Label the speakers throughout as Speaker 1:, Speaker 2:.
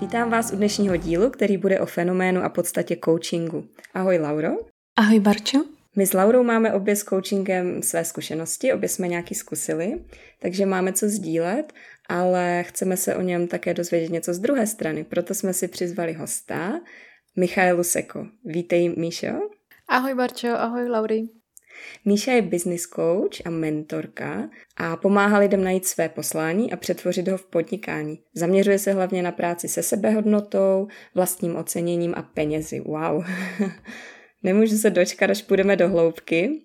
Speaker 1: Vítám vás u dnešního dílu, který bude o fenoménu a podstatě coachingu. Ahoj Lauro.
Speaker 2: Ahoj Barčo.
Speaker 1: My s Laurou máme obě s coachingem své zkušenosti, obě jsme nějaký zkusili, takže máme co sdílet, ale chceme se o něm také dozvědět něco z druhé strany, proto jsme si přizvali hosta, Michailu Seko. Vítej, Míšo.
Speaker 3: Ahoj Barčo, ahoj Lauri.
Speaker 1: Míša je business coach a mentorka a pomáhá lidem najít své poslání a přetvořit ho v podnikání. Zaměřuje se hlavně na práci se sebehodnotou, vlastním oceněním a penězi. Wow. Nemůžu se dočkat, až půjdeme do hloubky,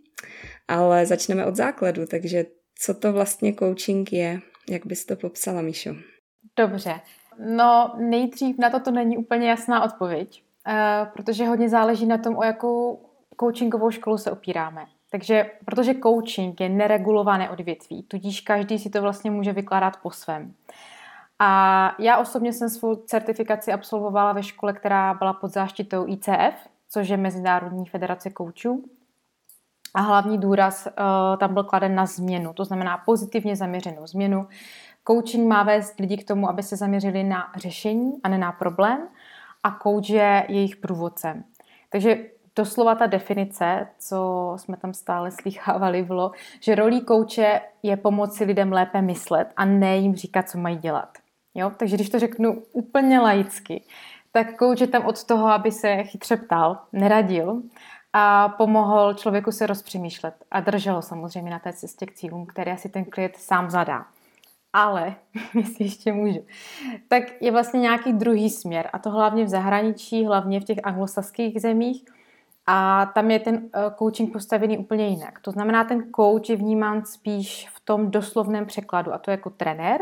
Speaker 1: ale začneme od základu. Takže co to vlastně coaching je? Jak bys to popsala, Míšo?
Speaker 3: Dobře. No, nejdřív na to to není úplně jasná odpověď, uh, protože hodně záleží na tom, o jakou coachingovou školu se opíráme. Takže, protože coaching je neregulované odvětví, tudíž každý si to vlastně může vykládat po svém. A já osobně jsem svou certifikaci absolvovala ve škole, která byla pod záštitou ICF, což je Mezinárodní federace koučů. A hlavní důraz uh, tam byl kladen na změnu, to znamená pozitivně zaměřenou změnu. Coaching má vést lidi k tomu, aby se zaměřili na řešení a ne na problém a coach je jejich průvodcem. Takže doslova ta definice, co jsme tam stále slychávali, bylo, že rolí kouče je pomoci lidem lépe myslet a ne jim říkat, co mají dělat. Jo? Takže když to řeknu úplně laicky, tak kouč je tam od toho, aby se chytře ptal, neradil a pomohl člověku se rozpřemýšlet a držel ho samozřejmě na té cestě k cílům, které si ten klient sám zadá. Ale, jestli ještě můžu, tak je vlastně nějaký druhý směr a to hlavně v zahraničí, hlavně v těch anglosaských zemích, a tam je ten eh, coaching postavený úplně jinak. To znamená, ten coach je vnímán spíš v tom doslovném překladu, a to jako trenér.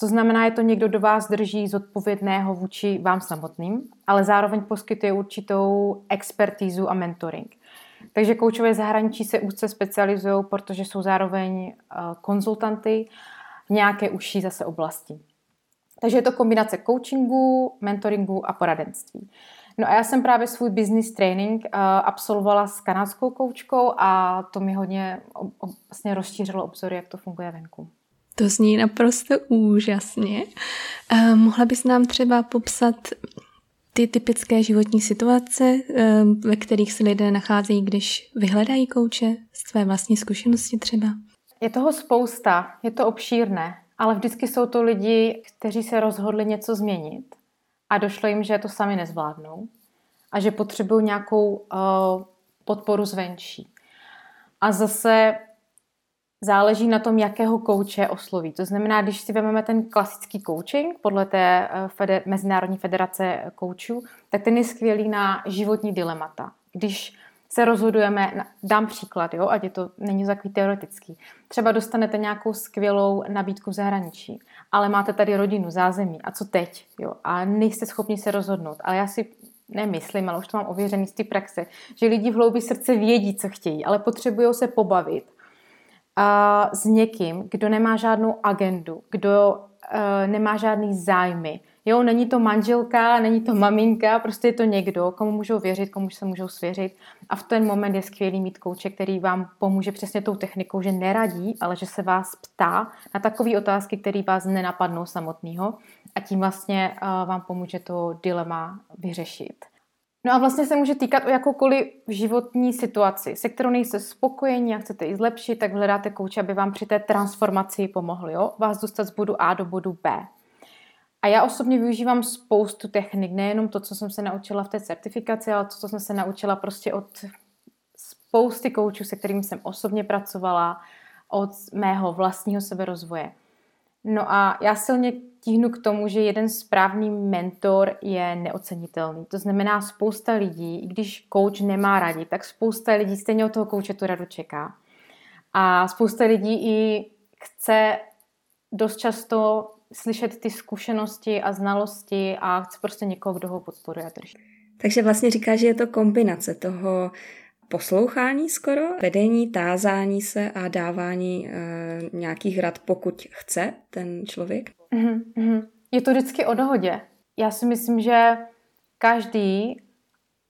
Speaker 3: To znamená, je to někdo, kdo vás drží zodpovědného vůči vám samotným, ale zároveň poskytuje určitou expertízu a mentoring. Takže koučové zahraničí se úzce specializují, protože jsou zároveň eh, konzultanty v nějaké užší zase oblasti. Takže je to kombinace coachingu, mentoringu a poradenství. No a já jsem právě svůj business training uh, absolvovala s kanadskou koučkou a to mi hodně ob, ob, vlastně rozšířilo obzory, jak to funguje venku.
Speaker 2: To zní naprosto úžasně. Uh, mohla bys nám třeba popsat ty typické životní situace, uh, ve kterých se lidé nacházejí, když vyhledají kouče z tvé vlastní zkušenosti třeba?
Speaker 3: Je toho spousta, je to obšírné, ale vždycky jsou to lidi, kteří se rozhodli něco změnit a došlo jim, že to sami nezvládnou a že potřebují nějakou uh, podporu zvenčí. A zase záleží na tom, jakého kouče osloví. To znamená, když si vezmeme ten klasický coaching podle té uh, feder- Mezinárodní federace koučů, tak ten je skvělý na životní dilemata. Když se rozhodujeme, dám příklad, jo, ať je to není takový teoretický. Třeba dostanete nějakou skvělou nabídku v zahraničí, ale máte tady rodinu, zázemí. A co teď, jo, a nejste schopni se rozhodnout. Ale já si nemyslím, ale už to mám ověřený z té praxe, že lidi v hloubi srdce vědí, co chtějí, ale potřebují se pobavit. A s někým, kdo nemá žádnou agendu, kdo uh, nemá žádný zájmy, Jo, není to manželka, není to maminka, prostě je to někdo, komu můžou věřit, komu se můžou svěřit. A v ten moment je skvělý mít kouče, který vám pomůže přesně tou technikou, že neradí, ale že se vás ptá na takové otázky, které vás nenapadnou samotného a tím vlastně uh, vám pomůže to dilema vyřešit. No a vlastně se může týkat o jakoukoliv životní situaci, se kterou nejste spokojení a chcete ji zlepšit, tak hledáte kouče, aby vám při té transformaci pomohli, jo? vás dostat z bodu A do bodu B. A já osobně využívám spoustu technik, nejenom to, co jsem se naučila v té certifikaci, ale to, co jsem se naučila prostě od spousty koučů, se kterými jsem osobně pracovala, od mého vlastního seberozvoje. No a já silně tíhnu k tomu, že jeden správný mentor je neocenitelný. To znamená, spousta lidí, i když kouč nemá radit, tak spousta lidí stejně od toho kouče tu radu čeká. A spousta lidí i chce dost často slyšet ty zkušenosti a znalosti a chce prostě někoho, kdo ho podporuje a drží.
Speaker 1: Takže vlastně říká, že je to kombinace toho poslouchání skoro, vedení, tázání se a dávání e, nějakých rad, pokud chce ten člověk.
Speaker 3: Mm-hmm. Je to vždycky o dohodě. Já si myslím, že každý,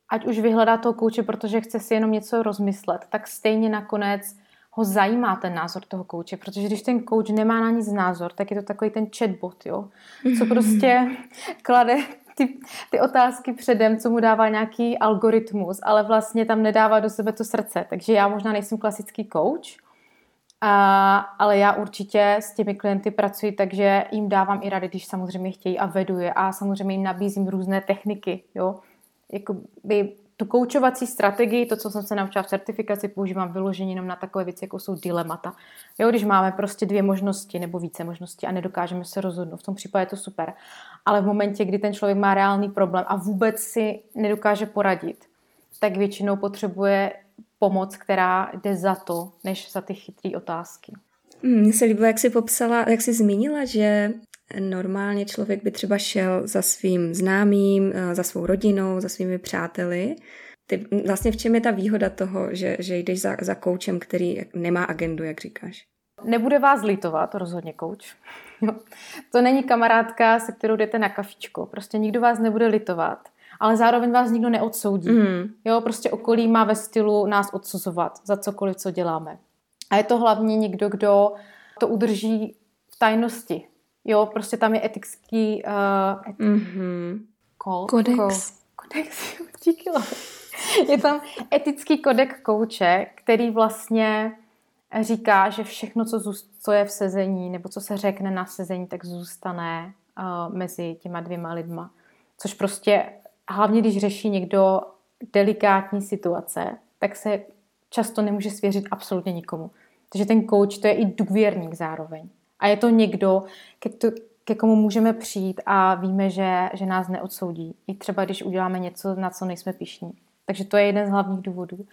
Speaker 3: ať už vyhledá toho kouče, protože chce si jenom něco rozmyslet, tak stejně nakonec ho zajímá ten názor toho kouče, protože když ten kouč nemá na nic názor, tak je to takový ten chatbot, jo, co prostě klade ty, ty otázky předem, co mu dává nějaký algoritmus, ale vlastně tam nedává do sebe to srdce. Takže já možná nejsem klasický coach, a, ale já určitě s těmi klienty pracuji, takže jim dávám i rady, když samozřejmě chtějí a vedu je a samozřejmě jim nabízím různé techniky, jo. Jakoby tu koučovací strategii, to, co jsem se naučila v certifikaci, používám vyloženě jenom na takové věci, jako jsou dilemata. Jo, když máme prostě dvě možnosti nebo více možností a nedokážeme se rozhodnout, v tom případě je to super. Ale v momentě, kdy ten člověk má reálný problém a vůbec si nedokáže poradit, tak většinou potřebuje pomoc, která jde za to, než za ty chytré otázky.
Speaker 1: Hmm, mně se líbilo, jak jsi popsala, jak jsi zmínila, že normálně člověk by třeba šel za svým známým, eh, za svou rodinou, za svými přáteli. Ty, vlastně v čem je ta výhoda toho, že, že jdeš za, za koučem, který nemá agendu, jak říkáš?
Speaker 3: Nebude vás litovat, rozhodně kouč. to není kamarádka, se kterou jdete na kafičko. Prostě nikdo vás nebude litovat, ale zároveň vás nikdo neodsoudí. Mm. Jo, prostě okolí má ve stylu nás odsuzovat za cokoliv, co děláme. A je to hlavně někdo, kdo to udrží v tajnosti. Jo, prostě tam je etický uh, mm-hmm.
Speaker 2: Kol, kodex. Ko,
Speaker 3: kodex, díky, Je tam etický kodek kouče, který vlastně říká, že všechno, co, zůst, co je v sezení, nebo co se řekne na sezení, tak zůstane uh, mezi těma dvěma lidma. Což prostě, hlavně když řeší někdo delikátní situace, tak se často nemůže svěřit absolutně nikomu. Takže ten coach to je i důvěrník zároveň. A je to někdo, ke, to, ke komu můžeme přijít a víme, že, že nás neodsoudí. I třeba, když uděláme něco, na co nejsme pišní. Takže to je jeden z hlavních důvodů.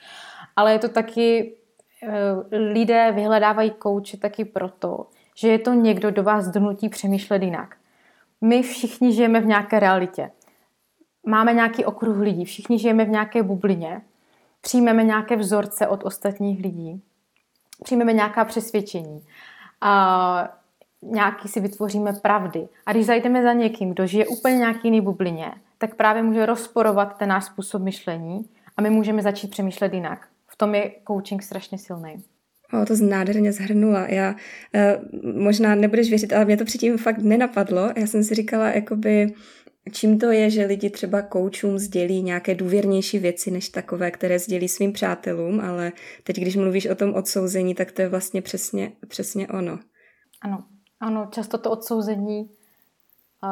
Speaker 3: Ale je to taky, eh, lidé vyhledávají kouče taky proto, že je to někdo, do vás donutí přemýšlet jinak. My všichni žijeme v nějaké realitě. Máme nějaký okruh lidí, všichni žijeme v nějaké bublině, přijmeme nějaké vzorce od ostatních lidí, přijmeme nějaká přesvědčení a nějaký si vytvoříme pravdy. A když zajdeme za někým, kdo žije úplně nějaký jiný bublině, tak právě může rozporovat ten náš způsob myšlení a my můžeme začít přemýšlet jinak. V tom je coaching strašně silný.
Speaker 1: O, to nádherně zhrnula. Já e, možná nebudeš věřit, ale mě to předtím fakt nenapadlo. Já jsem si říkala, jakoby, čím to je, že lidi třeba koučům sdělí nějaké důvěrnější věci, než takové, které sdělí svým přátelům, ale teď, když mluvíš o tom odsouzení, tak to je vlastně přesně, přesně ono.
Speaker 3: Ano, ano, často to odsouzení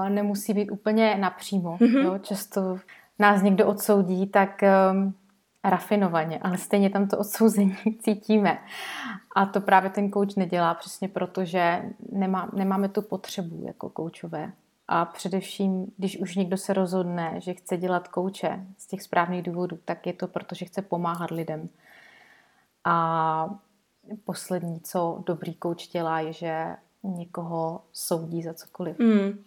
Speaker 3: nemusí být úplně napřímo. Mm-hmm. Jo? Často nás někdo odsoudí tak um, rafinovaně, ale stejně tam to odsouzení cítíme. A to právě ten kouč nedělá přesně proto, že nemá, nemáme tu potřebu jako koučové. A především, když už někdo se rozhodne, že chce dělat kouče z těch správných důvodů, tak je to proto, že chce pomáhat lidem. A poslední, co dobrý kouč dělá, je, že někoho soudí za cokoliv. Mm.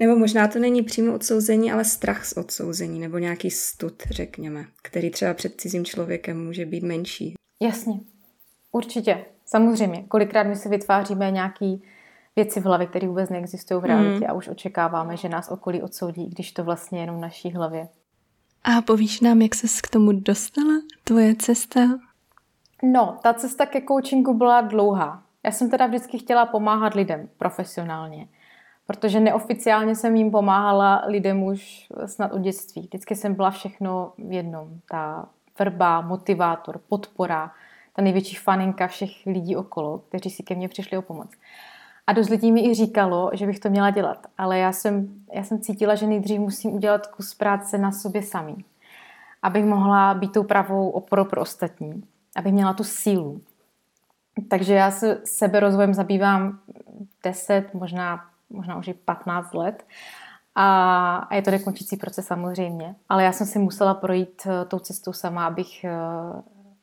Speaker 1: Nebo možná to není přímo odsouzení, ale strach z odsouzení, nebo nějaký stud, řekněme, který třeba před cizím člověkem může být menší.
Speaker 3: Jasně, určitě, samozřejmě. Kolikrát my si vytváříme nějaký věci v hlavě, které vůbec neexistují v realitě mm. a už očekáváme, že nás okolí odsoudí, když to vlastně jenom v naší hlavě.
Speaker 2: A povíš nám, jak ses k tomu dostala? Tvoje cesta?
Speaker 3: No, ta cesta ke coachingu byla dlouhá. Já jsem teda vždycky chtěla pomáhat lidem profesionálně protože neoficiálně jsem jim pomáhala lidem už snad od dětství. Vždycky jsem byla všechno v jednom. Ta vrba, motivátor, podpora, ta největší faninka všech lidí okolo, kteří si ke mně přišli o pomoc. A dost lidí mi i říkalo, že bych to měla dělat, ale já jsem, já jsem cítila, že nejdřív musím udělat kus práce na sobě samý, abych mohla být tou pravou oporou pro ostatní, abych měla tu sílu. Takže já se seberozvojem zabývám 10, možná možná už i 15 let. A, a je to nekončící proces samozřejmě. Ale já jsem si musela projít uh, tou cestou sama, abych, uh,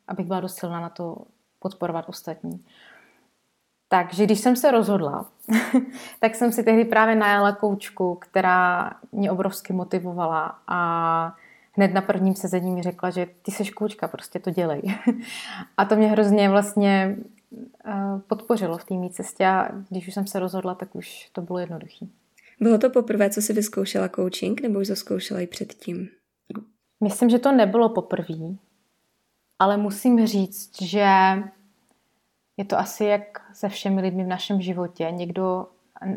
Speaker 3: abych byla dost silná na to podporovat ostatní. Takže když jsem se rozhodla, tak jsem si tehdy právě najala koučku, která mě obrovsky motivovala a hned na prvním sezení mi řekla, že ty seš koučka, prostě to dělej. a to mě hrozně vlastně eh, podpořilo v té mý cestě a když už jsem se rozhodla, tak už to bylo jednoduché.
Speaker 1: Bylo to poprvé, co jsi vyzkoušela coaching, nebo už to zkoušela i předtím?
Speaker 3: Myslím, že to nebylo poprvé, ale musím říct, že je to asi jak se všemi lidmi v našem životě. Někdo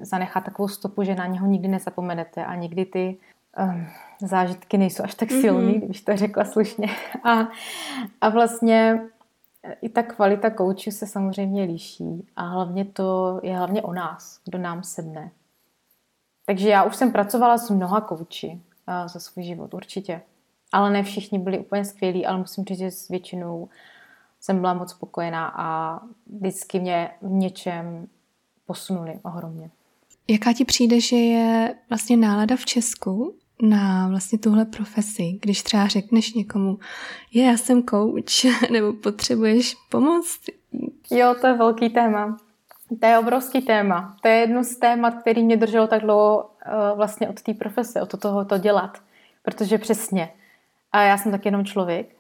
Speaker 3: zanechá takovou stopu, že na něho nikdy nezapomenete a někdy ty um, zážitky nejsou až tak mhm. silný, mm-hmm. když to řekla slušně. A, a vlastně i ta kvalita koučů se samozřejmě liší a hlavně to je hlavně o nás, kdo nám sedne. Takže já už jsem pracovala s mnoha kouči uh, za svůj život, určitě. Ale ne všichni byli úplně skvělí, ale musím říct, že s většinou jsem byla moc spokojená a vždycky mě v něčem posunuli ohromně.
Speaker 2: Jaká ti přijde, že je vlastně nálada v Česku na vlastně tuhle profesi, když třeba řekneš někomu, je, já jsem coach, nebo potřebuješ pomoc?
Speaker 3: Jo, to je velký téma. To je obrovský téma. To je jedno z témat, který mě drželo tak dlouho uh, vlastně od té profese, od toho to dělat. Protože přesně, a já jsem tak jenom člověk,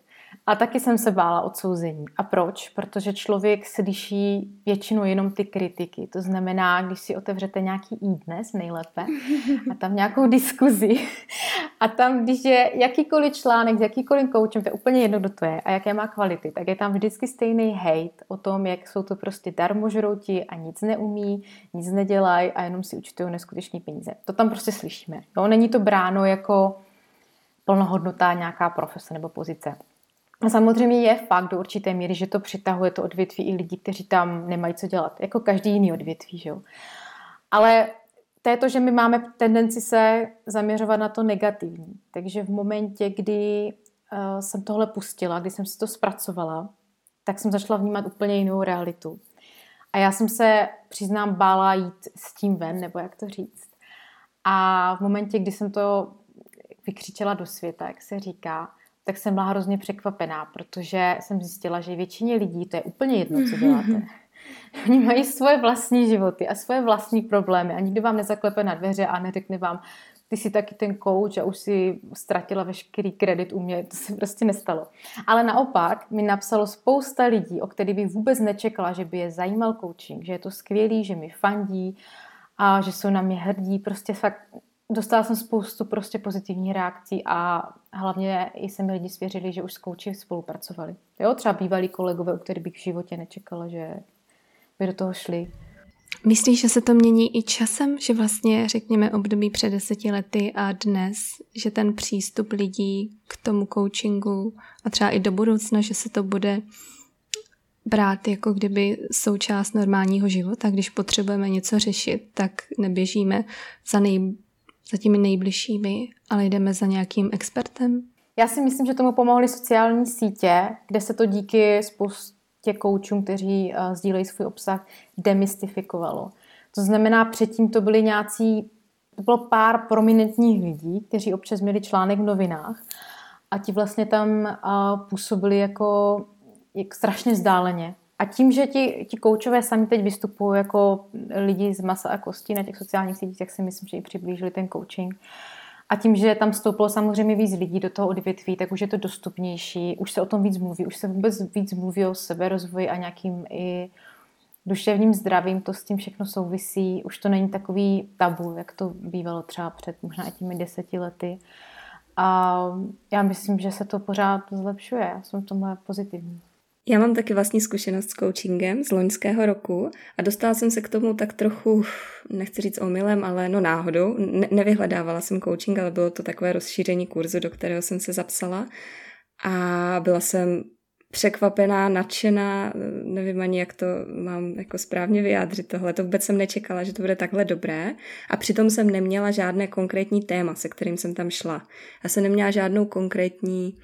Speaker 3: a taky jsem se bála odsouzení. A proč? Protože člověk slyší většinou jenom ty kritiky. To znamená, když si otevřete nějaký i dnes nejlépe a tam nějakou diskuzi a tam, když je jakýkoliv článek s jakýkoliv koučem, to je úplně jedno, kdo to je a jaké má kvality, tak je tam vždycky stejný hate o tom, jak jsou to prostě darmožrouti a nic neumí, nic nedělají a jenom si účtují neskutečné peníze. To tam prostě slyšíme. No, není to bráno jako plnohodnotá nějaká profese nebo pozice. A samozřejmě je fakt do určité míry, že to přitahuje to odvětví i lidi, kteří tam nemají co dělat, jako každý jiný odvětví. Že jo? Ale to je to, že my máme tendenci se zaměřovat na to negativní. Takže v momentě, kdy uh, jsem tohle pustila, kdy jsem si to zpracovala, tak jsem začala vnímat úplně jinou realitu. A já jsem se, přiznám, bála jít s tím ven, nebo jak to říct. A v momentě, kdy jsem to vykřičela do světa, jak se říká, tak jsem byla hrozně překvapená, protože jsem zjistila, že většině lidí to je úplně jedno, co děláte. Oni mají svoje vlastní životy a svoje vlastní problémy a nikdo vám nezaklepe na dveře a neřekne vám, ty jsi taky ten coach a už si ztratila veškerý kredit u mě. To se prostě nestalo. Ale naopak mi napsalo spousta lidí, o kterých bych vůbec nečekala, že by je zajímal coaching, že je to skvělý, že mi fandí a že jsou na mě hrdí. Prostě fakt dostala jsem spoustu prostě pozitivních reakcí a hlavně i se mi lidi svěřili, že už s kouči spolupracovali. Jo, třeba bývalí kolegové, u kterých bych v životě nečekala, že by do toho šli.
Speaker 2: Myslíš, že se to mění i časem, že vlastně řekněme období před deseti lety a dnes, že ten přístup lidí k tomu coachingu a třeba i do budoucna, že se to bude brát jako kdyby součást normálního života, když potřebujeme něco řešit, tak neběžíme za nej, za těmi nejbližšími, ale jdeme za nějakým expertem?
Speaker 3: Já si myslím, že tomu pomohly sociální sítě, kde se to díky spoustě koučům, kteří uh, sdílejí svůj obsah, demystifikovalo. To znamená, předtím to byly nějací, to bylo pár prominentních lidí, kteří občas měli článek v novinách a ti vlastně tam uh, působili jako jak strašně vzdáleně. A tím, že ti, ti koučové sami teď vystupují jako lidi z masa a kostí na těch sociálních sítích, tak si myslím, že i přiblížili ten coaching. A tím, že tam vstoupilo samozřejmě víc lidí do toho odvětví, tak už je to dostupnější, už se o tom víc mluví, už se vůbec víc mluví o seberozvoji a nějakým i duševním zdravím, to s tím všechno souvisí. Už to není takový tabu, jak to bývalo třeba před možná i těmi deseti lety. A já myslím, že se to pořád zlepšuje. Já jsem v tomhle pozitivní.
Speaker 1: Já mám taky vlastní zkušenost s coachingem z loňského roku a dostala jsem se k tomu tak trochu, nechci říct omylem, ale no náhodou. Ne- nevyhledávala jsem coaching, ale bylo to takové rozšíření kurzu, do kterého jsem se zapsala a byla jsem překvapená, nadšená, nevím ani, jak to mám jako správně vyjádřit tohle. To vůbec jsem nečekala, že to bude takhle dobré a přitom jsem neměla žádné konkrétní téma, se kterým jsem tam šla. Já jsem neměla žádnou konkrétní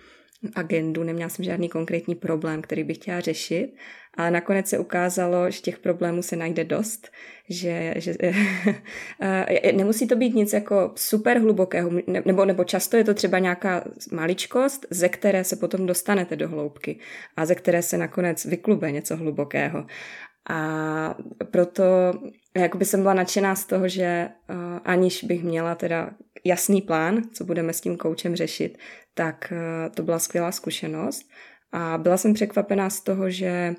Speaker 1: agendu, neměla jsem žádný konkrétní problém, který bych chtěla řešit, ale nakonec se ukázalo, že těch problémů se najde dost, že, že eh, nemusí to být nic jako super hlubokého, nebo, nebo často je to třeba nějaká maličkost, ze které se potom dostanete do hloubky a ze které se nakonec vyklube něco hlubokého. A proto jakoby jsem byla nadšená z toho, že uh, aniž bych měla teda jasný plán, co budeme s tím koučem řešit, tak uh, to byla skvělá zkušenost. A byla jsem překvapená z toho, že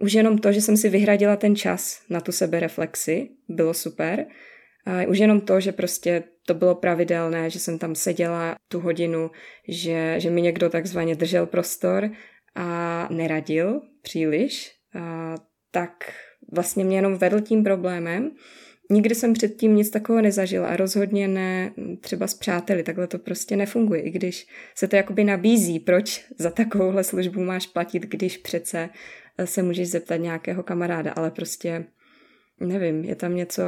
Speaker 1: už jenom to, že jsem si vyhradila ten čas na tu sebereflexi, bylo super. A už jenom to, že prostě to bylo pravidelné, že jsem tam seděla tu hodinu, že, že mi někdo takzvaně držel prostor a neradil příliš, a tak vlastně mě jenom vedl tím problémem. Nikdy jsem předtím nic takového nezažila a rozhodně ne třeba s přáteli, takhle to prostě nefunguje, i když se to jakoby nabízí, proč za takovouhle službu máš platit, když přece se můžeš zeptat nějakého kamaráda, ale prostě nevím, je tam něco,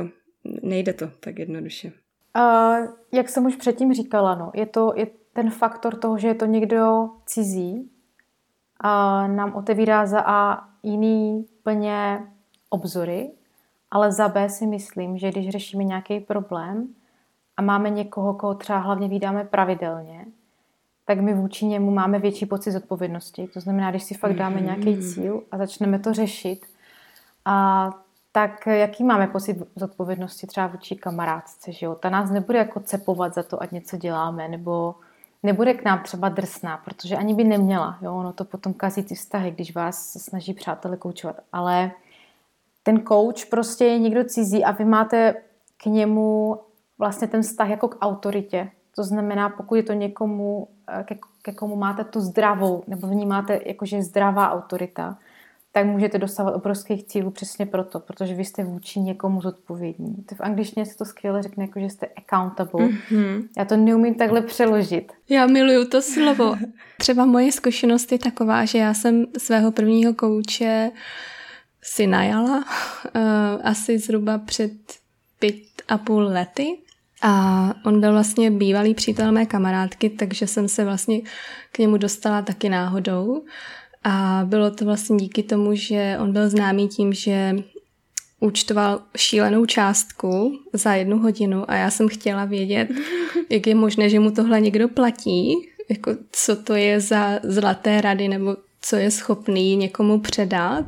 Speaker 1: nejde to tak jednoduše.
Speaker 3: Uh, jak jsem už předtím říkala, no, je to je ten faktor toho, že je to někdo cizí, a nám otevírá za A jiný plně obzory, ale za B si myslím, že když řešíme nějaký problém a máme někoho, koho třeba hlavně vydáme pravidelně, tak my vůči němu máme větší pocit zodpovědnosti. To znamená, když si fakt dáme nějaký mhm. cíl a začneme to řešit, a tak jaký máme pocit zodpovědnosti třeba vůči kamarádce, že jo? Ta nás nebude jako cepovat za to, ať něco děláme, nebo nebude k nám třeba drsná, protože ani by neměla, jo? Ono to potom kazí ty vztahy, když vás snaží přátelé koučovat. Ale ten coach prostě je někdo cizí a vy máte k němu vlastně ten vztah jako k autoritě. To znamená, pokud je to někomu, eh, ke, ke komu máte tu zdravou, nebo vnímáte jakože zdravá autorita, tak můžete dostávat obrovských cílů přesně proto, protože vy jste vůči někomu zodpovědní. To v angličtině se to skvěle řekne, jako že jste accountable. Mm-hmm. Já to neumím takhle přeložit.
Speaker 2: Já miluju to slovo. Třeba moje zkušenost je taková, že já jsem svého prvního kouče si najala uh, asi zhruba před pět a půl lety a on byl vlastně bývalý přítel mé kamarádky, takže jsem se vlastně k němu dostala taky náhodou. A bylo to vlastně díky tomu, že on byl známý tím, že účtoval šílenou částku za jednu hodinu a já jsem chtěla vědět, jak je možné, že mu tohle někdo platí, jako co to je za zlaté rady nebo co je schopný někomu předat.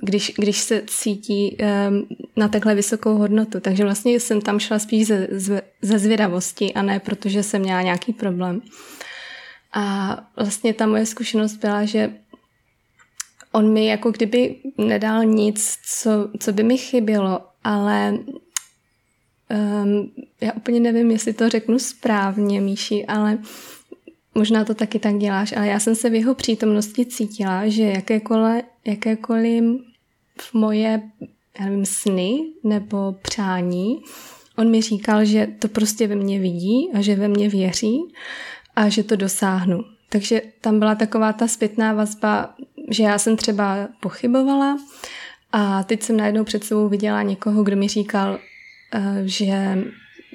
Speaker 2: Když, když se cítí um, na takhle vysokou hodnotu. Takže vlastně jsem tam šla spíš ze, ze zvědavosti a ne protože jsem měla nějaký problém. A vlastně ta moje zkušenost byla, že on mi jako kdyby nedal nic, co, co by mi chybělo, ale um, já úplně nevím, jestli to řeknu správně, Míši, ale možná to taky tak děláš, ale já jsem se v jeho přítomnosti cítila, že jakékoliv, jakékoliv v moje, já nevím, sny nebo přání, on mi říkal, že to prostě ve mně vidí a že ve mně věří a že to dosáhnu. Takže tam byla taková ta zpětná vazba, že já jsem třeba pochybovala a teď jsem najednou před sebou viděla někoho, kdo mi říkal, eh, že,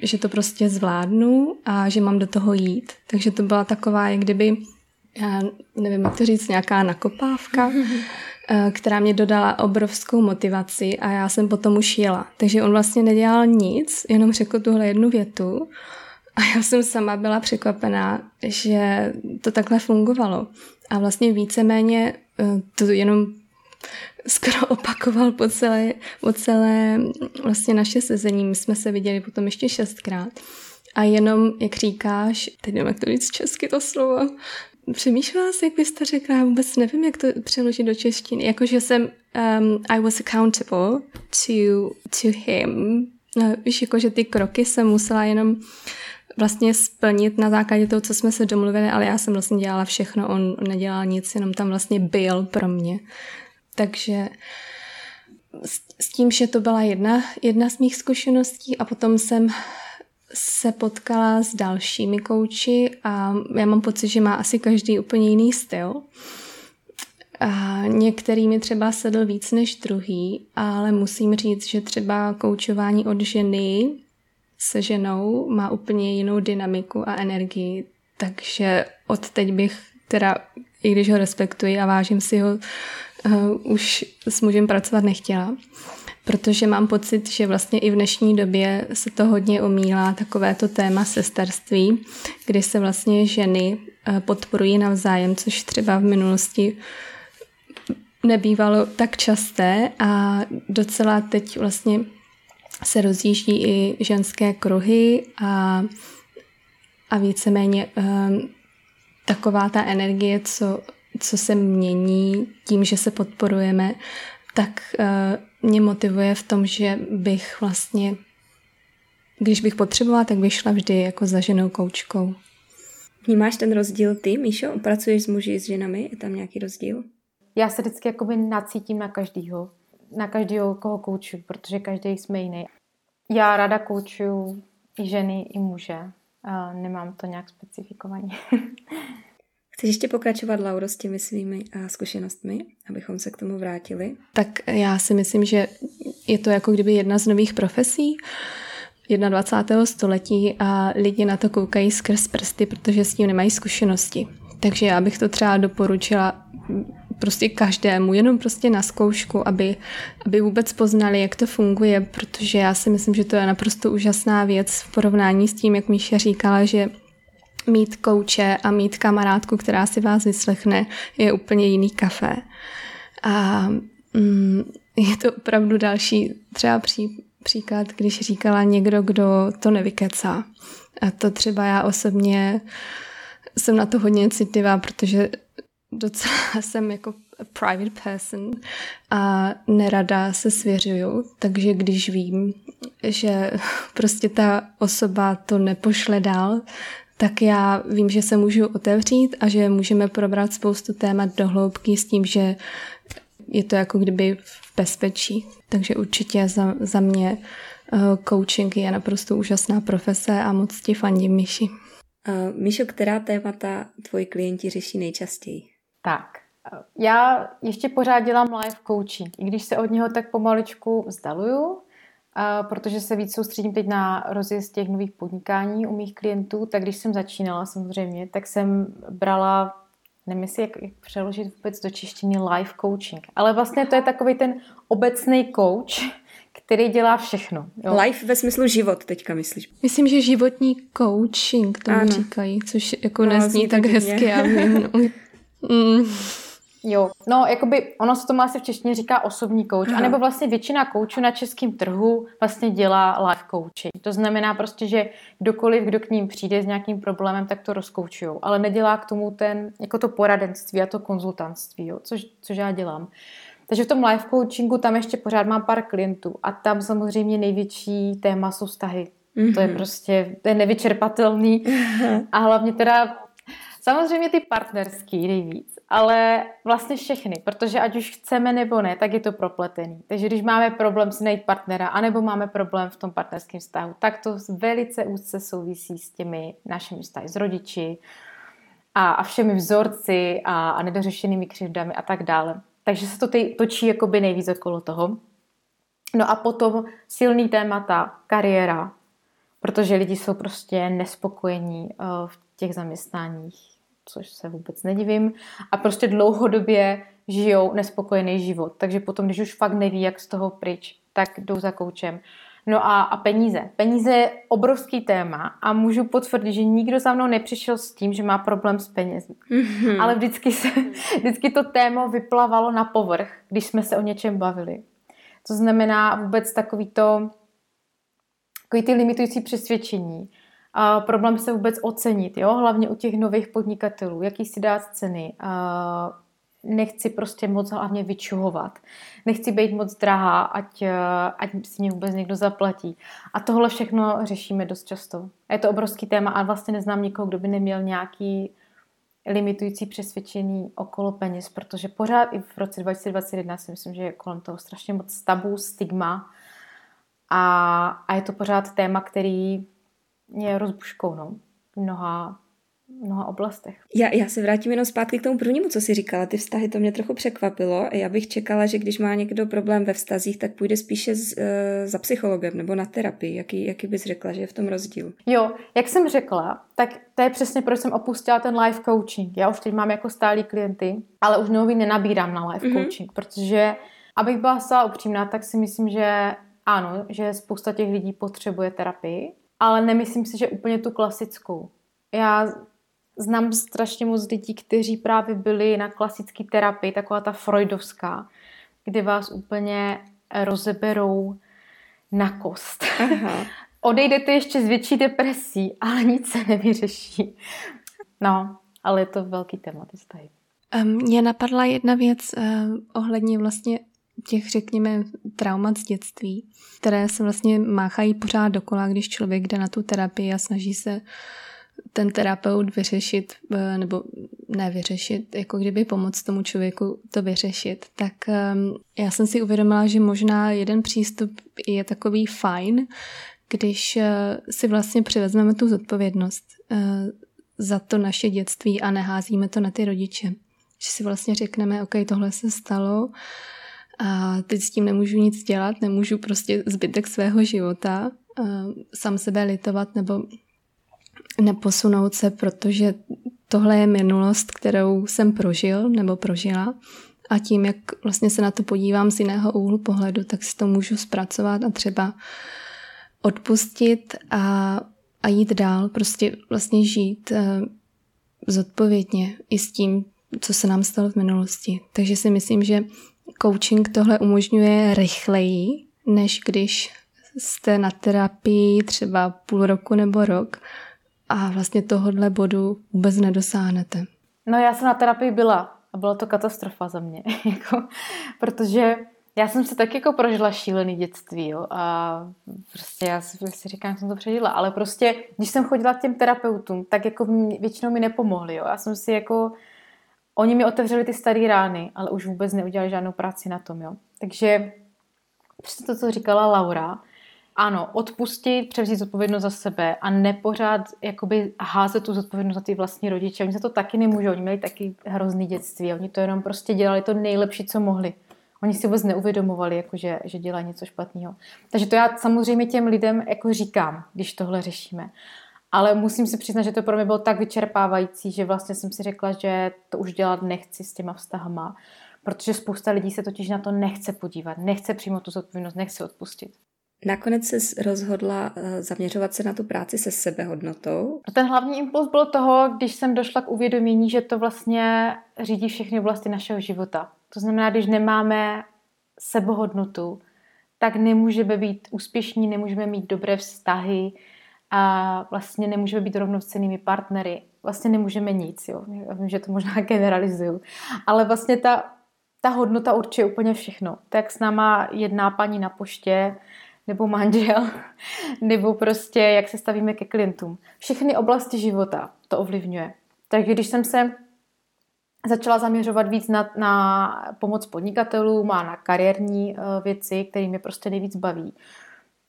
Speaker 2: že to prostě zvládnu a že mám do toho jít. Takže to byla taková, jak kdyby, já nevím, jak to říct, nějaká nakopávka, která mě dodala obrovskou motivaci a já jsem potom už jela. Takže on vlastně nedělal nic, jenom řekl tuhle jednu větu a já jsem sama byla překvapená, že to takhle fungovalo. A vlastně víceméně eh, to jenom skoro opakoval po celé, po celé vlastně naše sezení. My jsme se viděli potom ještě šestkrát. A jenom, jak říkáš, teď nevím, jak to říct česky to slovo, Přemýšlela jsi, jak bys to řekla, vůbec nevím, jak to přeložit do češtiny. Jakože jsem, um, I was accountable to, to him. No, víš, jakože ty kroky jsem musela jenom vlastně splnit na základě toho, co jsme se domluvili, ale já jsem vlastně dělala všechno, on nedělal nic, jenom tam vlastně byl pro mě. Takže s tím, že to byla jedna, jedna z mých zkušeností a potom jsem se potkala s dalšími kouči a já mám pocit, že má asi každý úplně jiný styl. A některý mi třeba sedl víc než druhý, ale musím říct, že třeba koučování od ženy se ženou má úplně jinou dynamiku a energii, takže od teď bych teda, i když ho respektuji a vážím si ho, uh, už s mužem pracovat nechtěla protože mám pocit, že vlastně i v dnešní době se to hodně omílá takovéto téma sesterství, kdy se vlastně ženy eh, podporují navzájem, což třeba v minulosti nebývalo tak časté a docela teď vlastně se rozjíždí i ženské kruhy a, a víceméně um, taková ta energie, co, co se mění tím, že se podporujeme, tak uh, mě motivuje v tom, že bych vlastně, když bych potřebovala, tak bych šla vždy jako za ženou koučkou.
Speaker 1: Vnímáš ten rozdíl ty, Míšo? Pracuješ s muži, s ženami? Je tam nějaký rozdíl?
Speaker 3: Já se vždycky jakoby nacítím na každýho. Na každého, koho kouču, protože každý jsme jiný. Já ráda koučuju i ženy, i muže. A nemám to nějak specifikovaně.
Speaker 1: Chceš ještě pokračovat, Lauro, s těmi svými zkušenostmi, abychom se k tomu vrátili?
Speaker 2: Tak já si myslím, že je to jako kdyby jedna z nových profesí 21. století a lidi na to koukají skrz prsty, protože s tím nemají zkušenosti. Takže já bych to třeba doporučila prostě každému, jenom prostě na zkoušku, aby, aby vůbec poznali, jak to funguje, protože já si myslím, že to je naprosto úžasná věc v porovnání s tím, jak Míša říkala, že mít kouče a mít kamarádku, která si vás vyslechne, je úplně jiný kafe. A mm, je to opravdu další třeba pří, příklad, když říkala někdo, kdo to nevykecá. A to třeba já osobně jsem na to hodně citlivá, protože docela jsem jako private person a nerada se svěřuju, takže když vím, že prostě ta osoba to nepošle dál, tak já vím, že se můžu otevřít a že můžeme probrat spoustu témat do hloubky s tím, že je to jako kdyby v bezpečí. Takže určitě za, za mě uh, coaching je naprosto úžasná profese a moc ti fandím, Myši.
Speaker 1: Uh, Míšo, která témata tvoji klienti řeší nejčastěji?
Speaker 3: Tak, já ještě pořád dělám live coaching, i když se od něho tak pomaličku vzdaluju, protože se víc soustředím teď na rozjezd těch nových podnikání u mých klientů, tak když jsem začínala samozřejmě, tak jsem brala, nevím jestli jak, jak přeložit vůbec do češtiny live coaching, ale vlastně to je takový ten obecný coach, který dělá všechno.
Speaker 1: Jo. Life ve smyslu život teďka myslíš?
Speaker 2: Myslím, že životní coaching tomu ano. říkají, což jako no, nezní tak hezky. Já vím, no.
Speaker 3: mm. Jo, no jakoby ono se tomu asi v češtině říká osobní coach, Aha. anebo vlastně většina koučů na českém trhu vlastně dělá life coaching. To znamená prostě, že kdokoliv, kdo k ním přijde s nějakým problémem, tak to rozkoučujou, ale nedělá k tomu ten, jako to poradenství a to konzultantství, jo, což, což já dělám. Takže v tom life coachingu tam ještě pořád mám pár klientů a tam samozřejmě největší téma jsou vztahy. Mm-hmm. To je mhm. prostě, to je nevyčerpatelný a hlavně teda samozřejmě ty partnerský nejvíc ale vlastně všechny, protože ať už chceme nebo ne, tak je to propletený. Takže když máme problém s najít partnera, anebo máme problém v tom partnerském vztahu, tak to velice úzce souvisí s těmi našimi vztahy s rodiči a, a všemi vzorci a, a nedořešenými křivdami a tak dále. Takže se to tej, točí jakoby nejvíc okolo toho. No a potom silný témata, kariéra, protože lidi jsou prostě nespokojení uh, v těch zaměstnáních což se vůbec nedivím, a prostě dlouhodobě žijou nespokojený život. Takže potom, když už fakt neví, jak z toho pryč, tak jdou za koučem. No a, a peníze. Peníze je obrovský téma a můžu potvrdit, že nikdo za mnou nepřišel s tím, že má problém s penězi. Mm-hmm. Ale vždycky, se, vždycky to téma vyplavalo na povrch, když jsme se o něčem bavili. To znamená vůbec takový to, takový ty limitující přesvědčení, a problém se vůbec ocenit, jo? hlavně u těch nových podnikatelů, jaký si dát ceny. A nechci prostě moc hlavně vyčuhovat. Nechci být moc drahá, ať, ať si mě vůbec někdo zaplatí. A tohle všechno řešíme dost často. Je to obrovský téma a vlastně neznám nikoho, kdo by neměl nějaký limitující přesvědčení okolo peněz, protože pořád i v roce 2021 si myslím, že je kolem toho strašně moc tabu, stigma a, a je to pořád téma, který je rozbuškou no, v mnoha, mnoha oblastech.
Speaker 1: Já, já se vrátím jenom zpátky k tomu prvnímu, co jsi říkala. Ty vztahy, to mě trochu překvapilo. Já bych čekala, že když má někdo problém ve vztazích, tak půjde spíše z, e, za psychologem nebo na terapii. Jaký, jaký bys řekla, že je v tom rozdíl?
Speaker 3: Jo, jak jsem řekla, tak to je přesně, proč jsem opustila ten life coaching. Já už teď mám jako stálí klienty, ale už nový nenabírám na life mm-hmm. coaching, protože abych byla zcela upřímná, tak si myslím, že ano, že spousta těch lidí potřebuje terapii, ale nemyslím si, že úplně tu klasickou. Já Znám strašně moc lidí, kteří právě byli na klasické terapii, taková ta freudovská, kdy vás úplně rozeberou na kost. Aha. Odejdete ještě s větší depresí, ale nic se nevyřeší. No, ale je to velký téma, ty vztahy.
Speaker 2: Mně napadla jedna věc uh, ohledně vlastně těch, řekněme, traumat z dětství, které se vlastně máchají pořád dokola, když člověk jde na tu terapii a snaží se ten terapeut vyřešit, eh, nebo ne vyřešit, jako kdyby pomoct tomu člověku to vyřešit, tak um, já jsem si uvědomila, že možná jeden přístup je takový fajn, když uh, si vlastně přivezmeme tu zodpovědnost uh, za to naše dětství a neházíme to na ty rodiče. Že si vlastně řekneme, OK, tohle se stalo, a teď s tím nemůžu nic dělat, nemůžu prostě zbytek svého života sám sebe litovat nebo neposunout se, protože tohle je minulost, kterou jsem prožil nebo prožila a tím, jak vlastně se na to podívám z jiného úhlu pohledu, tak si to můžu zpracovat a třeba odpustit a, a jít dál, prostě vlastně žít uh, zodpovědně i s tím, co se nám stalo v minulosti. Takže si myslím, že coaching tohle umožňuje rychleji, než když jste na terapii třeba půl roku nebo rok a vlastně tohohle bodu vůbec nedosáhnete.
Speaker 3: No já jsem na terapii byla a byla to katastrofa za mě, jako, protože já jsem se tak jako prožila šílený dětství jo, a prostě já si, si říkám, že jsem to přežila, ale prostě, když jsem chodila k těm terapeutům, tak jako většinou mi nepomohli, jo. Já jsem si jako, oni mi otevřeli ty staré rány, ale už vůbec neudělali žádnou práci na tom, jo. Takže přesně to, co říkala Laura, ano, odpustit, převzít zodpovědnost za sebe a nepořád jakoby házet tu zodpovědnost za ty vlastní rodiče. Oni za to taky nemůžou, oni měli taky hrozný dětství, oni to jenom prostě dělali to nejlepší, co mohli. Oni si vůbec neuvědomovali, jako že, že dělají něco špatného. Takže to já samozřejmě těm lidem jako říkám, když tohle řešíme. Ale musím si přiznat, že to pro mě bylo tak vyčerpávající, že vlastně jsem si řekla, že to už dělat nechci s těma vztahama, protože spousta lidí se totiž na to nechce podívat, nechce přijmout tu zodpovědnost, nechce odpustit.
Speaker 1: Nakonec se rozhodla eh, zaměřovat se na tu práci se sebehodnotou.
Speaker 3: Ten hlavní impuls byl toho, když jsem došla k uvědomění, že to vlastně řídí všechny oblasti našeho života. To znamená, když nemáme sebehodnotu, tak nemůžeme být úspěšní, nemůžeme mít dobré vztahy a vlastně nemůžeme být rovnocennými partnery. Vlastně nemůžeme nic, jo. Já vím, že to možná generalizuju. Ale vlastně ta, ta hodnota určuje úplně všechno. Tak s náma jedná paní na poště, nebo manžel, nebo prostě jak se stavíme ke klientům. Všechny oblasti života to ovlivňuje. Takže když jsem se začala zaměřovat víc na, na pomoc podnikatelům a na kariérní uh, věci, které mě prostě nejvíc baví,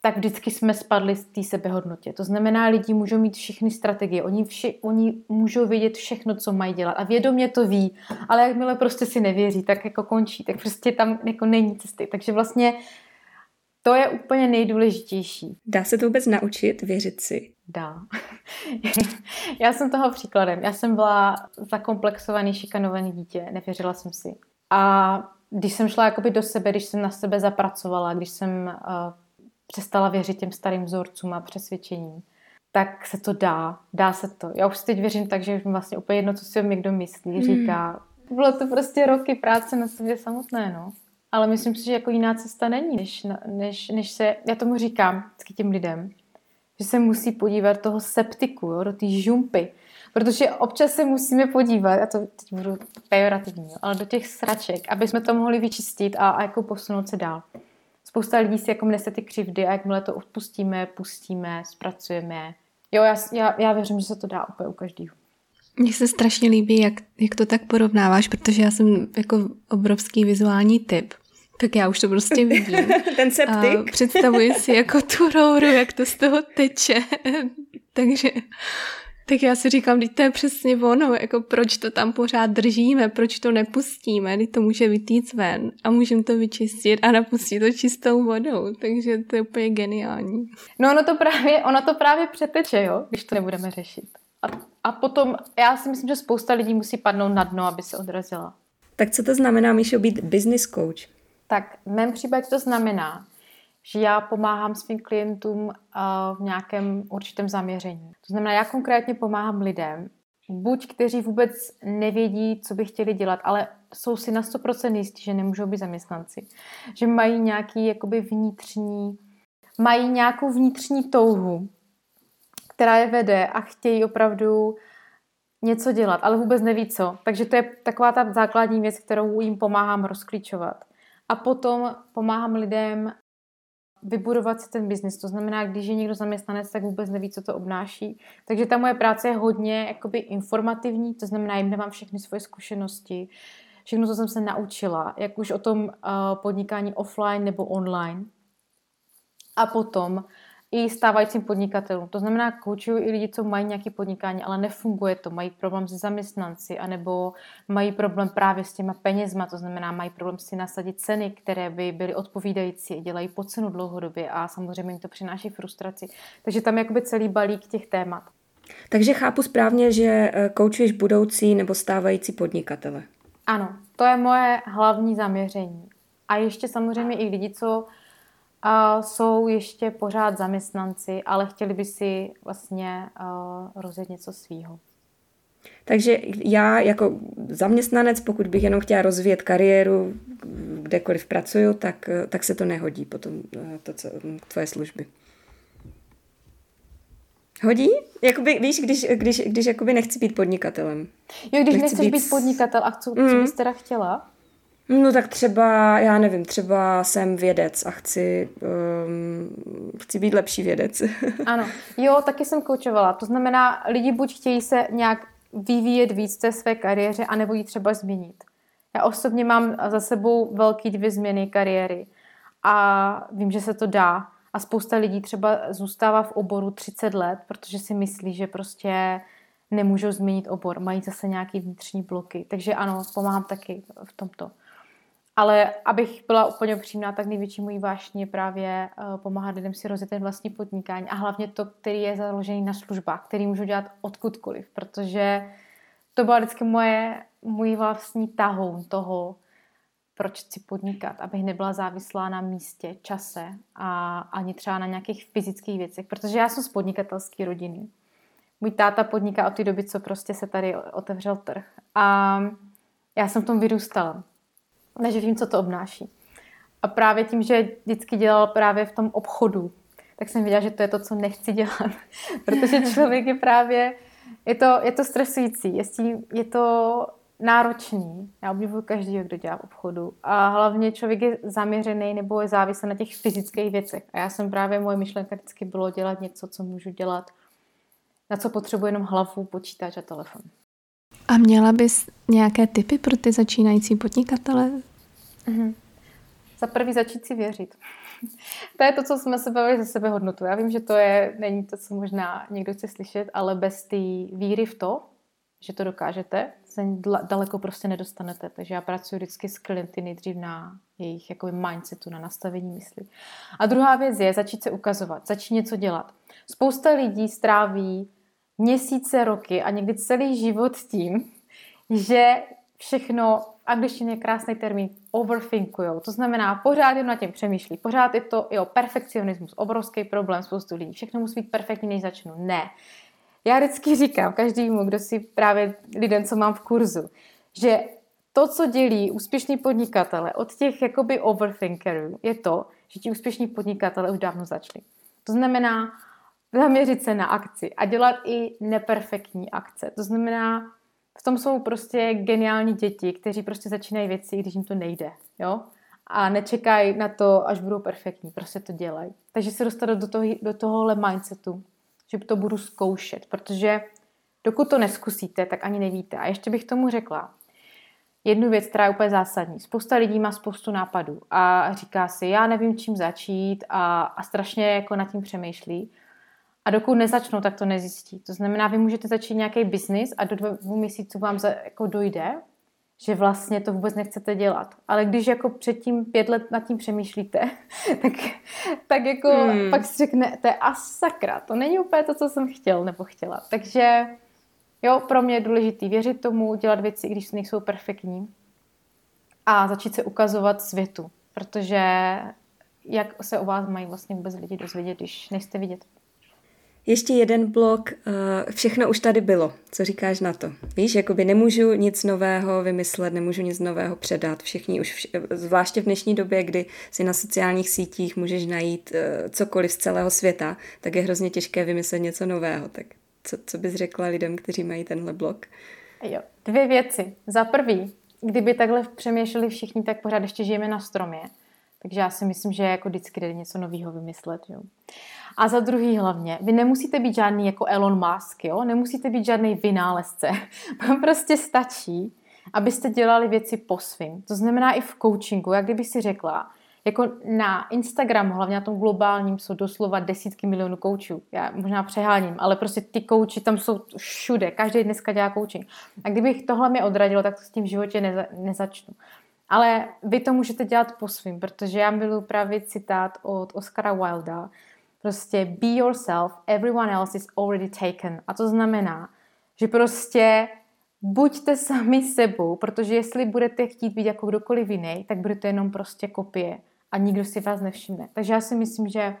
Speaker 3: tak vždycky jsme spadli z té sebehodnotě. To znamená, lidi můžou mít všechny strategie, oni, vši, oni můžou vědět všechno, co mají dělat a vědomě to ví, ale jakmile prostě si nevěří, tak jako končí, tak prostě tam jako není cesty. Takže vlastně to je úplně nejdůležitější.
Speaker 1: Dá se to vůbec naučit věřit si?
Speaker 3: Dá. Já jsem toho příkladem. Já jsem byla zakomplexovaný, šikanovaný dítě, nevěřila jsem si. A když jsem šla jakoby do sebe, když jsem na sebe zapracovala, když jsem uh, přestala věřit těm starým vzorcům a přesvědčením, tak se to dá. Dá se to. Já už teď věřím tak, že už mi vlastně úplně jedno, co si o mě kdo myslí, hmm. říká. Bylo to prostě roky práce na sobě samotné, no. Ale myslím si, že jako jiná cesta není, než, než, než se, já tomu říkám vždycky těm lidem, že se musí podívat toho septiku, jo, do té žumpy. Protože občas se musíme podívat, a to teď budu pejorativní, jo, ale do těch sraček, aby jsme to mohli vyčistit a, a jako posunout se dál. Spousta lidí si jako nese ty křivdy a jakmile to odpustíme, pustíme, zpracujeme. Jo, já, já, já věřím, že se to dá úplně u každého.
Speaker 2: Mně se strašně líbí, jak, jak to tak porovnáváš, protože já jsem jako obrovský vizuální typ. Tak já už to prostě vidím.
Speaker 1: Ten septik.
Speaker 2: A představuji si jako tu rouru, jak to z toho teče. Takže tak já si říkám, teď to je přesně ono, jako proč to tam pořád držíme, proč to nepustíme, teď to může vytýct ven a můžeme to vyčistit a napustit to čistou vodou, takže to je úplně geniální.
Speaker 3: No ono to právě, ono to právě přeteče, jo, když to nebudeme řešit. A, a potom, já si myslím, že spousta lidí musí padnout na dno, aby se odrazila.
Speaker 1: Tak co to znamená, Míšo, být business coach?
Speaker 3: Tak v mém případě to znamená, že já pomáhám svým klientům v nějakém určitém zaměření. To znamená, já konkrétně pomáhám lidem, buď kteří vůbec nevědí, co by chtěli dělat, ale jsou si na 100% jistí, že nemůžou být zaměstnanci. Že mají nějaký jakoby vnitřní, mají nějakou vnitřní touhu, která je vede a chtějí opravdu něco dělat, ale vůbec neví co. Takže to je taková ta základní věc, kterou jim pomáhám rozklíčovat. A potom pomáhám lidem vybudovat si ten biznis. To znamená, když je někdo zaměstnanec, tak vůbec neví, co to obnáší. Takže ta moje práce je hodně jakoby informativní, to znamená, jim nemám všechny svoje zkušenosti, všechno, co jsem se naučila, jak už o tom uh, podnikání offline nebo online. A potom i stávajícím podnikatelům. To znamená, koučuju i lidi, co mají nějaké podnikání, ale nefunguje to, mají problém se zaměstnanci, anebo mají problém právě s těma penězma, to znamená, mají problém si nasadit ceny, které by byly odpovídající, dělají po cenu dlouhodobě a samozřejmě jim to přináší frustraci. Takže tam je jakoby celý balík těch témat.
Speaker 1: Takže chápu správně, že eh, koučuješ budoucí nebo stávající podnikatele.
Speaker 3: Ano, to je moje hlavní zaměření. A ještě samozřejmě i lidi, co a jsou ještě pořád zaměstnanci, ale chtěli by si vlastně uh, rozjet něco svýho.
Speaker 1: Takže já jako zaměstnanec, pokud bych jenom chtěla rozvíjet kariéru, kdekoliv pracuju, tak, tak se to nehodí potom eh, to, co, tvoje služby. Hodí? Jakoby, víš, když, když, když jakoby nechci být podnikatelem.
Speaker 3: Jo, když nechceš být... být podnikatel a co, mm. co bys teda chtěla?
Speaker 1: No tak třeba, já nevím, třeba jsem vědec a chci, um, chci být lepší vědec.
Speaker 3: ano, jo, taky jsem koučovala. To znamená, lidi buď chtějí se nějak vyvíjet víc té své kariéře, anebo ji třeba změnit. Já osobně mám za sebou velký dvě změny kariéry a vím, že se to dá. A spousta lidí třeba zůstává v oboru 30 let, protože si myslí, že prostě nemůžou změnit obor, mají zase nějaký vnitřní bloky. Takže ano, pomáhám taky v tomto. Ale abych byla úplně upřímná, tak největší můj vášní je právě uh, pomáhat lidem si rozjet ten vlastní podnikání a hlavně to, který je založený na službách, který můžu dělat odkudkoliv, protože to byla vždycky moje, můj vlastní tahoun toho, proč chci podnikat, abych nebyla závislá na místě, čase a ani třeba na nějakých fyzických věcech, protože já jsem z podnikatelské rodiny. Můj táta podniká od té doby, co prostě se tady otevřel trh. A já jsem v tom vyrůstala takže vím, co to obnáší. A právě tím, že vždycky dělal právě v tom obchodu, tak jsem viděla, že to je to, co nechci dělat. Protože člověk je právě, je to, je to stresující, je, tím, je to náročný. Já obdivuju každého, kdo dělá v obchodu. A hlavně člověk je zaměřený nebo je závislý na těch fyzických věcech. A já jsem právě, moje myšlenka vždycky bylo dělat něco, co můžu dělat, na co potřebuji jenom hlavu, počítač a telefon.
Speaker 2: A měla bys nějaké typy pro ty začínající podnikatele?
Speaker 3: Mm-hmm. Za prvý začít si věřit. to je to, co jsme se bavili ze sebehodnotu. Já vím, že to je, není to, co možná někdo chce slyšet, ale bez té víry v to, že to dokážete, se daleko prostě nedostanete. Takže já pracuji vždycky s klienty nejdřív na jejich jakoby mindsetu, na nastavení mysli. A druhá věc je začít se ukazovat, začít něco dělat. Spousta lidí stráví měsíce, roky a někdy celý život tím, že všechno, a když je krásný termín, overthinkujou. To znamená, pořád jen na tím přemýšlí. Pořád je to, jo, perfekcionismus, obrovský problém spoustu lidí. Všechno musí být perfektní, než začnu. Ne. Já vždycky říkám každému, kdo si právě lidem, co mám v kurzu, že to, co dělí úspěšní podnikatele od těch jakoby overthinkerů, je to, že ti úspěšní podnikatele už dávno začali. To znamená, zaměřit se na akci a dělat i neperfektní akce. To znamená, v tom jsou prostě geniální děti, kteří prostě začínají věci, když jim to nejde, jo? A nečekají na to, až budou perfektní, prostě to dělají. Takže se dostat do, toho, do tohohle mindsetu, že to budu zkoušet, protože dokud to neskusíte, tak ani nevíte. A ještě bych tomu řekla, jednu věc, která je úplně zásadní. Spousta lidí má spoustu nápadů a říká si, já nevím, čím začít a, a strašně jako nad tím přemýšlí. A dokud nezačnou, tak to nezjistí. To znamená, vy můžete začít nějaký biznis a do dvou měsíců vám za, jako dojde, že vlastně to vůbec nechcete dělat. Ale když jako předtím pět let nad tím přemýšlíte, tak, tak jako hmm. pak si řeknete, a sakra, to není úplně to, co jsem chtěl nebo chtěla. Takže jo, pro mě je důležité věřit tomu, dělat věci, když nejsou perfektní a začít se ukazovat světu, protože jak se o vás mají vlastně vůbec lidi dozvědět, když nejste vidět.
Speaker 1: Ještě jeden blok, uh, všechno už tady bylo. Co říkáš na to? Víš, jakoby nemůžu nic nového vymyslet, nemůžu nic nového předat. Všichni už, vš- zvláště v dnešní době, kdy si na sociálních sítích můžeš najít uh, cokoliv z celého světa, tak je hrozně těžké vymyslet něco nového. Tak co, co bys řekla lidem, kteří mají tenhle blok?
Speaker 3: Jo, dvě věci. Za prvý, kdyby takhle přemýšleli všichni, tak pořád ještě žijeme na stromě. Takže já si myslím, že jako vždycky jde něco nového vymyslet. Jo. A za druhý hlavně, vy nemusíte být žádný jako Elon Musk, jo? nemusíte být žádný vynálezce. Vám prostě stačí, abyste dělali věci po svým. To znamená i v coachingu, jak kdyby si řekla, jako na Instagramu, hlavně na tom globálním, jsou doslova desítky milionů koučů. Já možná přeháním, ale prostě ty kouči tam jsou všude. Každý dneska dělá coaching. A kdybych tohle mě odradilo, tak to s tím v životě neza, nezačnu. Ale vy to můžete dělat po svým, protože já miluji právě citát od Oscara Wilda. Prostě be yourself, everyone else is already taken. A to znamená, že prostě buďte sami sebou, protože jestli budete chtít být jako kdokoliv jiný, tak budete jenom prostě kopie a nikdo si vás nevšimne. Takže já si myslím, že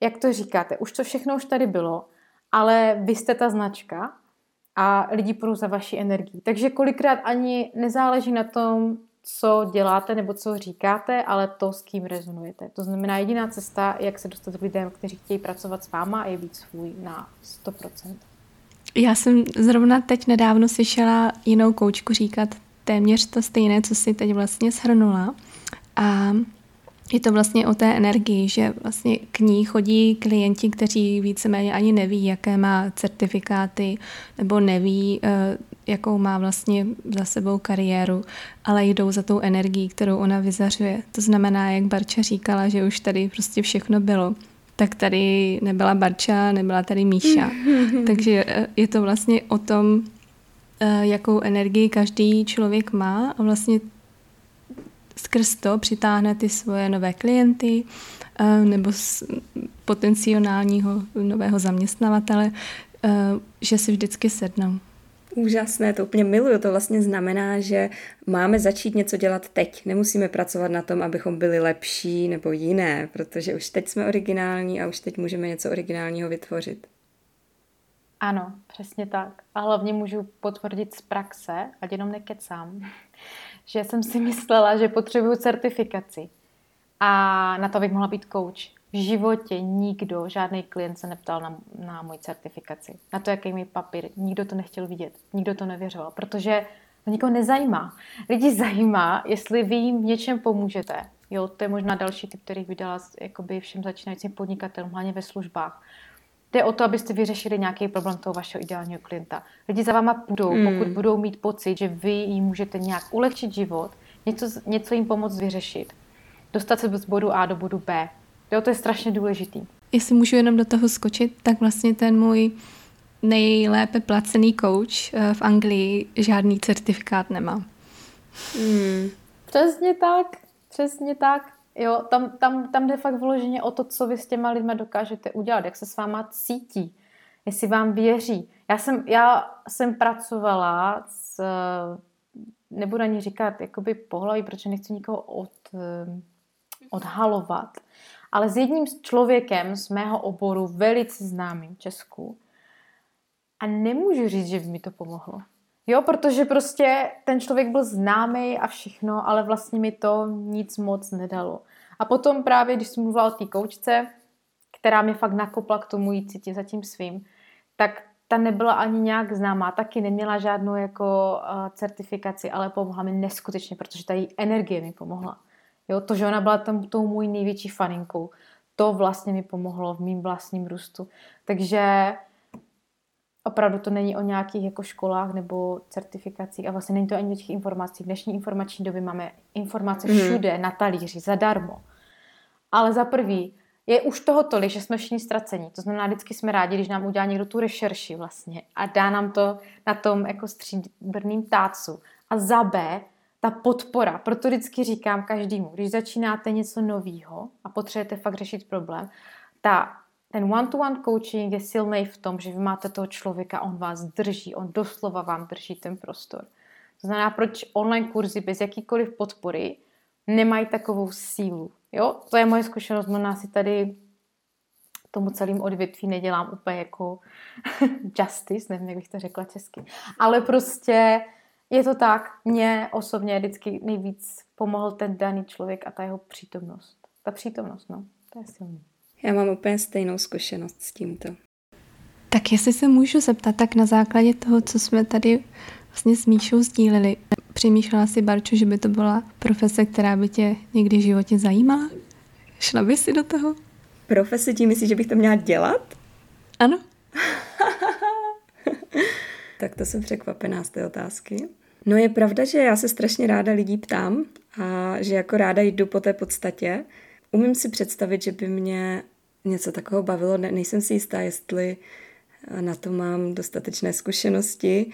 Speaker 3: jak to říkáte, už to všechno už tady bylo, ale vy jste ta značka a lidi půjdou za vaší energii. Takže kolikrát ani nezáleží na tom, co děláte nebo co říkáte, ale to, s kým rezonujete. To znamená, jediná cesta, jak se dostat k lidem, kteří chtějí pracovat s váma, je být svůj na 100%.
Speaker 2: Já jsem zrovna teď nedávno slyšela jinou koučku říkat téměř to stejné, co si teď vlastně shrnula. A je to vlastně o té energii, že vlastně k ní chodí klienti, kteří víceméně ani neví, jaké má certifikáty, nebo neví, eh, jakou má vlastně za sebou kariéru, ale jdou za tou energií, kterou ona vyzařuje. To znamená, jak Barča říkala, že už tady prostě všechno bylo, tak tady nebyla Barča, nebyla tady Míša. Takže eh, je to vlastně o tom, eh, jakou energii každý člověk má a vlastně skrz to přitáhne ty svoje nové klienty eh, nebo potenciálního nového zaměstnavatele, že si vždycky sednou.
Speaker 1: Úžasné, to úplně miluju. To vlastně znamená, že máme začít něco dělat teď. Nemusíme pracovat na tom, abychom byli lepší nebo jiné, protože už teď jsme originální a už teď můžeme něco originálního vytvořit.
Speaker 3: Ano, přesně tak. A hlavně můžu potvrdit z praxe, ať jenom nekecám, že jsem si myslela, že potřebuju certifikaci. A na to bych mohla být coach. V životě nikdo, žádný klient se neptal na, na moji certifikaci. Na to, jaký mi papír. Nikdo to nechtěl vidět. Nikdo to nevěřoval, protože to nikoho nezajímá. Lidi zajímá, jestli vy jim v něčem pomůžete. Jo, to je možná další typ, který bych dala jakoby všem začínajícím podnikatelům, hlavně ve službách. Jde o to, abyste vyřešili nějaký problém toho vašeho ideálního klienta. Lidi za váma půjdou, mm. pokud budou mít pocit, že vy jim můžete nějak ulehčit život, něco, něco jim pomoct vyřešit. Dostat se z bodu A do bodu B. Jo, to je strašně důležitý.
Speaker 2: Jestli můžu jenom do toho skočit, tak vlastně ten můj nejlépe placený coach eh, v Anglii žádný certifikát nemá.
Speaker 3: Hmm. Přesně tak, přesně tak. Jo, tam, tam, tam jde fakt vloženě o to, co vy s těma lidmi dokážete udělat, jak se s váma cítí, jestli vám věří. Já jsem, já jsem pracovala s, nebudu ani říkat jakoby pohlaví, protože nechci nikoho od, odhalovat, ale s jedním člověkem z mého oboru, velice známým Česku, a nemůžu říct, že by mi to pomohlo. Jo, protože prostě ten člověk byl známý a všechno, ale vlastně mi to nic moc nedalo. A potom právě, když jsem mluvila o té koučce, která mi fakt nakopla k tomu jít cítit za tím svým, tak ta nebyla ani nějak známá, taky neměla žádnou jako uh, certifikaci, ale pomohla mi neskutečně, protože ta její energie mi pomohla. Jo, to, že ona byla tam tou můj největší faninkou, to vlastně mi pomohlo v mým vlastním růstu. Takže opravdu to není o nějakých jako školách nebo certifikacích a vlastně není to ani o těch informacích. V dnešní informační době máme informace mhm. všude, mm. na talíři, zadarmo. Ale za prvý, je už toho tolik, že jsme všichni ztracení. To znamená, vždycky jsme rádi, když nám udělá někdo tu rešerši vlastně a dá nám to na tom jako stříbrným tácu. A za B, ta podpora. Proto vždycky říkám každému, když začínáte něco nového a potřebujete fakt řešit problém, ta ten one-to-one coaching je silný v tom, že vy máte toho člověka, on vás drží, on doslova vám drží ten prostor. To znamená, proč online kurzy bez jakýkoliv podpory nemají takovou sílu. Jo? To je moje zkušenost, možná si tady tomu celému odvětví nedělám úplně jako justice, nevím, jak bych to řekla česky. Ale prostě je to tak, mě osobně vždycky nejvíc pomohl ten daný člověk a ta jeho přítomnost. Ta přítomnost, no, to je silný.
Speaker 1: Já mám úplně stejnou zkušenost s tímto.
Speaker 2: Tak jestli se můžu zeptat, tak na základě toho, co jsme tady vlastně s Míšou sdíleli, přemýšlela si, Barčo, že by to byla profese, která by tě někdy v životě zajímala? Šla by si do toho?
Speaker 1: Profese tím myslíš, že bych to měla dělat?
Speaker 2: Ano.
Speaker 1: tak to jsem překvapená z té otázky. No je pravda, že já se strašně ráda lidí ptám a že jako ráda jdu po té podstatě. Umím si představit, že by mě něco takového bavilo. Ne, nejsem si jistá, jestli na to mám dostatečné zkušenosti.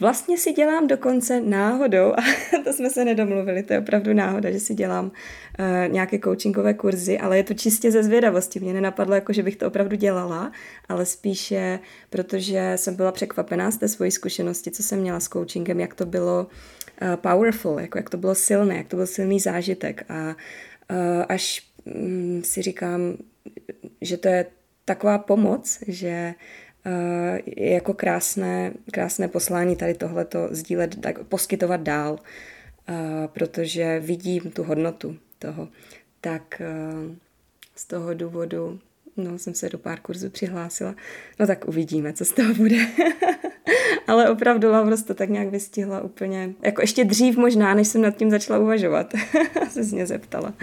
Speaker 1: Vlastně si dělám dokonce náhodou, a to jsme se nedomluvili, to je opravdu náhoda, že si dělám nějaké coachingové kurzy, ale je to čistě ze zvědavosti. Mě nenapadlo, jako, že bych to opravdu dělala, ale spíše, protože jsem byla překvapená z té svojí zkušenosti, co jsem měla s coachingem, jak to bylo powerful, jako jak to bylo silné, jak to byl silný zážitek a až si říkám, že to je taková pomoc, že uh, je jako krásné, krásné poslání tady tohleto sdílet, tak poskytovat dál, uh, protože vidím tu hodnotu toho. Tak uh, z toho důvodu no, jsem se do pár kurzů přihlásila. No tak uvidíme, co z toho bude. Ale opravdu Laura to tak nějak vystihla úplně, jako ještě dřív možná, než jsem nad tím začala uvažovat. se z mě zeptala.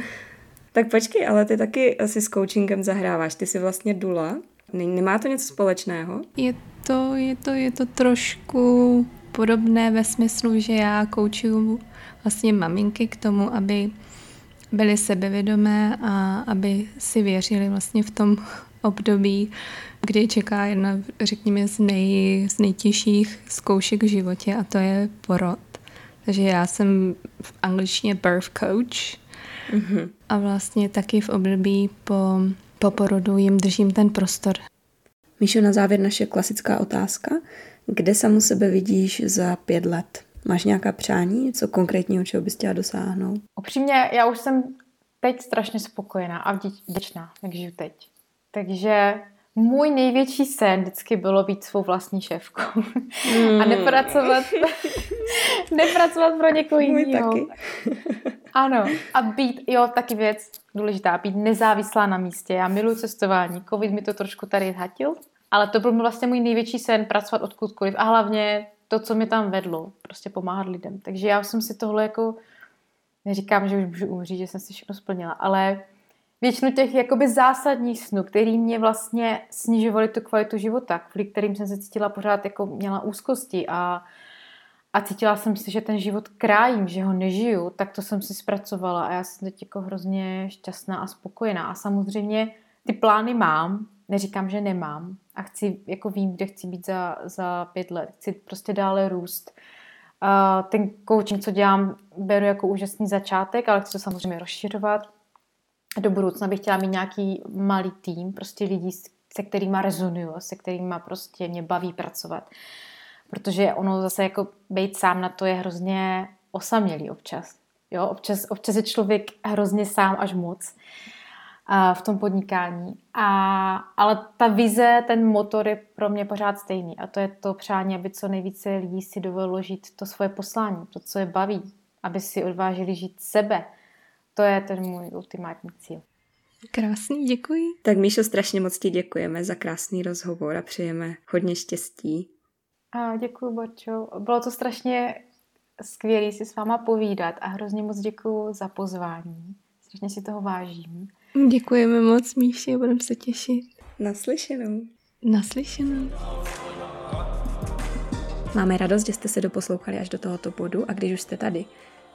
Speaker 1: Tak počkej, ale ty taky asi s coachingem zahráváš. Ty jsi vlastně dula. Nemá to něco společného?
Speaker 2: Je to, je to, je to trošku podobné ve smyslu, že já koučuju vlastně maminky k tomu, aby byly sebevědomé a aby si věřili vlastně v tom období, kdy čeká jedna, řekněme, z, nej, z nejtěžších zkoušek v životě a to je porod. Takže já jsem v angličtině birth coach mm-hmm. a vlastně taky v období po, po porodu jim držím ten prostor.
Speaker 1: Míšo, na závěr naše klasická otázka. Kde samu sebe vidíš za pět let? Máš nějaká přání, něco konkrétního, čeho bys chtěla dosáhnout?
Speaker 3: Upřímně, já už jsem teď strašně spokojená a vděčná, jak žiju teď. Takže můj největší sen vždycky bylo být svou vlastní šéfkou mm. a nepracovat, nepracovat pro někoho jiného. ano, a být, jo, taky věc důležitá, být nezávislá na místě. Já miluji cestování, covid mi to trošku tady zhatil, ale to byl vlastně můj největší sen, pracovat odkudkoliv a hlavně to, co mi tam vedlo, prostě pomáhat lidem. Takže já jsem si tohle jako, neříkám, že už můžu umřít, že jsem si všechno splnila, ale většinu těch jakoby zásadních snů, který mě vlastně snižovaly tu kvalitu života, kvůli kterým jsem se cítila pořád jako měla úzkosti a, a cítila jsem si, že ten život krájím, že ho nežiju, tak to jsem si zpracovala a já jsem teď jako hrozně šťastná a spokojená. A samozřejmě ty plány mám, neříkám, že nemám a chci, jako vím, kde chci být za, za pět let. Chci prostě dále růst. Uh, ten coaching, co dělám, beru jako úžasný začátek, ale chci to samozřejmě rozšiřovat. Do budoucna bych chtěla mít nějaký malý tým, prostě lidí, se kterými rezonuju, se kterými prostě mě baví pracovat. Protože ono zase jako být sám na to je hrozně osamělý občas. Jo, občas, občas je člověk hrozně sám až moc v tom podnikání. A, ale ta vize, ten motor je pro mě pořád stejný. A to je to přání, aby co nejvíce lidí si dovolilo žít to svoje poslání, to, co je baví, aby si odvážili žít sebe. To je ten můj ultimátní cíl.
Speaker 2: Krásný, děkuji.
Speaker 1: Tak Míšo, strašně moc ti děkujeme za krásný rozhovor a přejeme hodně štěstí.
Speaker 3: A děkuji, Borčo. Bylo to strašně skvělé si s váma povídat a hrozně moc děkuji za pozvání. Strašně si toho vážím.
Speaker 2: Děkujeme moc, Míši, budeme se těšit.
Speaker 1: Naslyšenou.
Speaker 2: Naslyšenou.
Speaker 1: Máme radost, že jste se doposlouchali až do tohoto bodu a když už jste tady,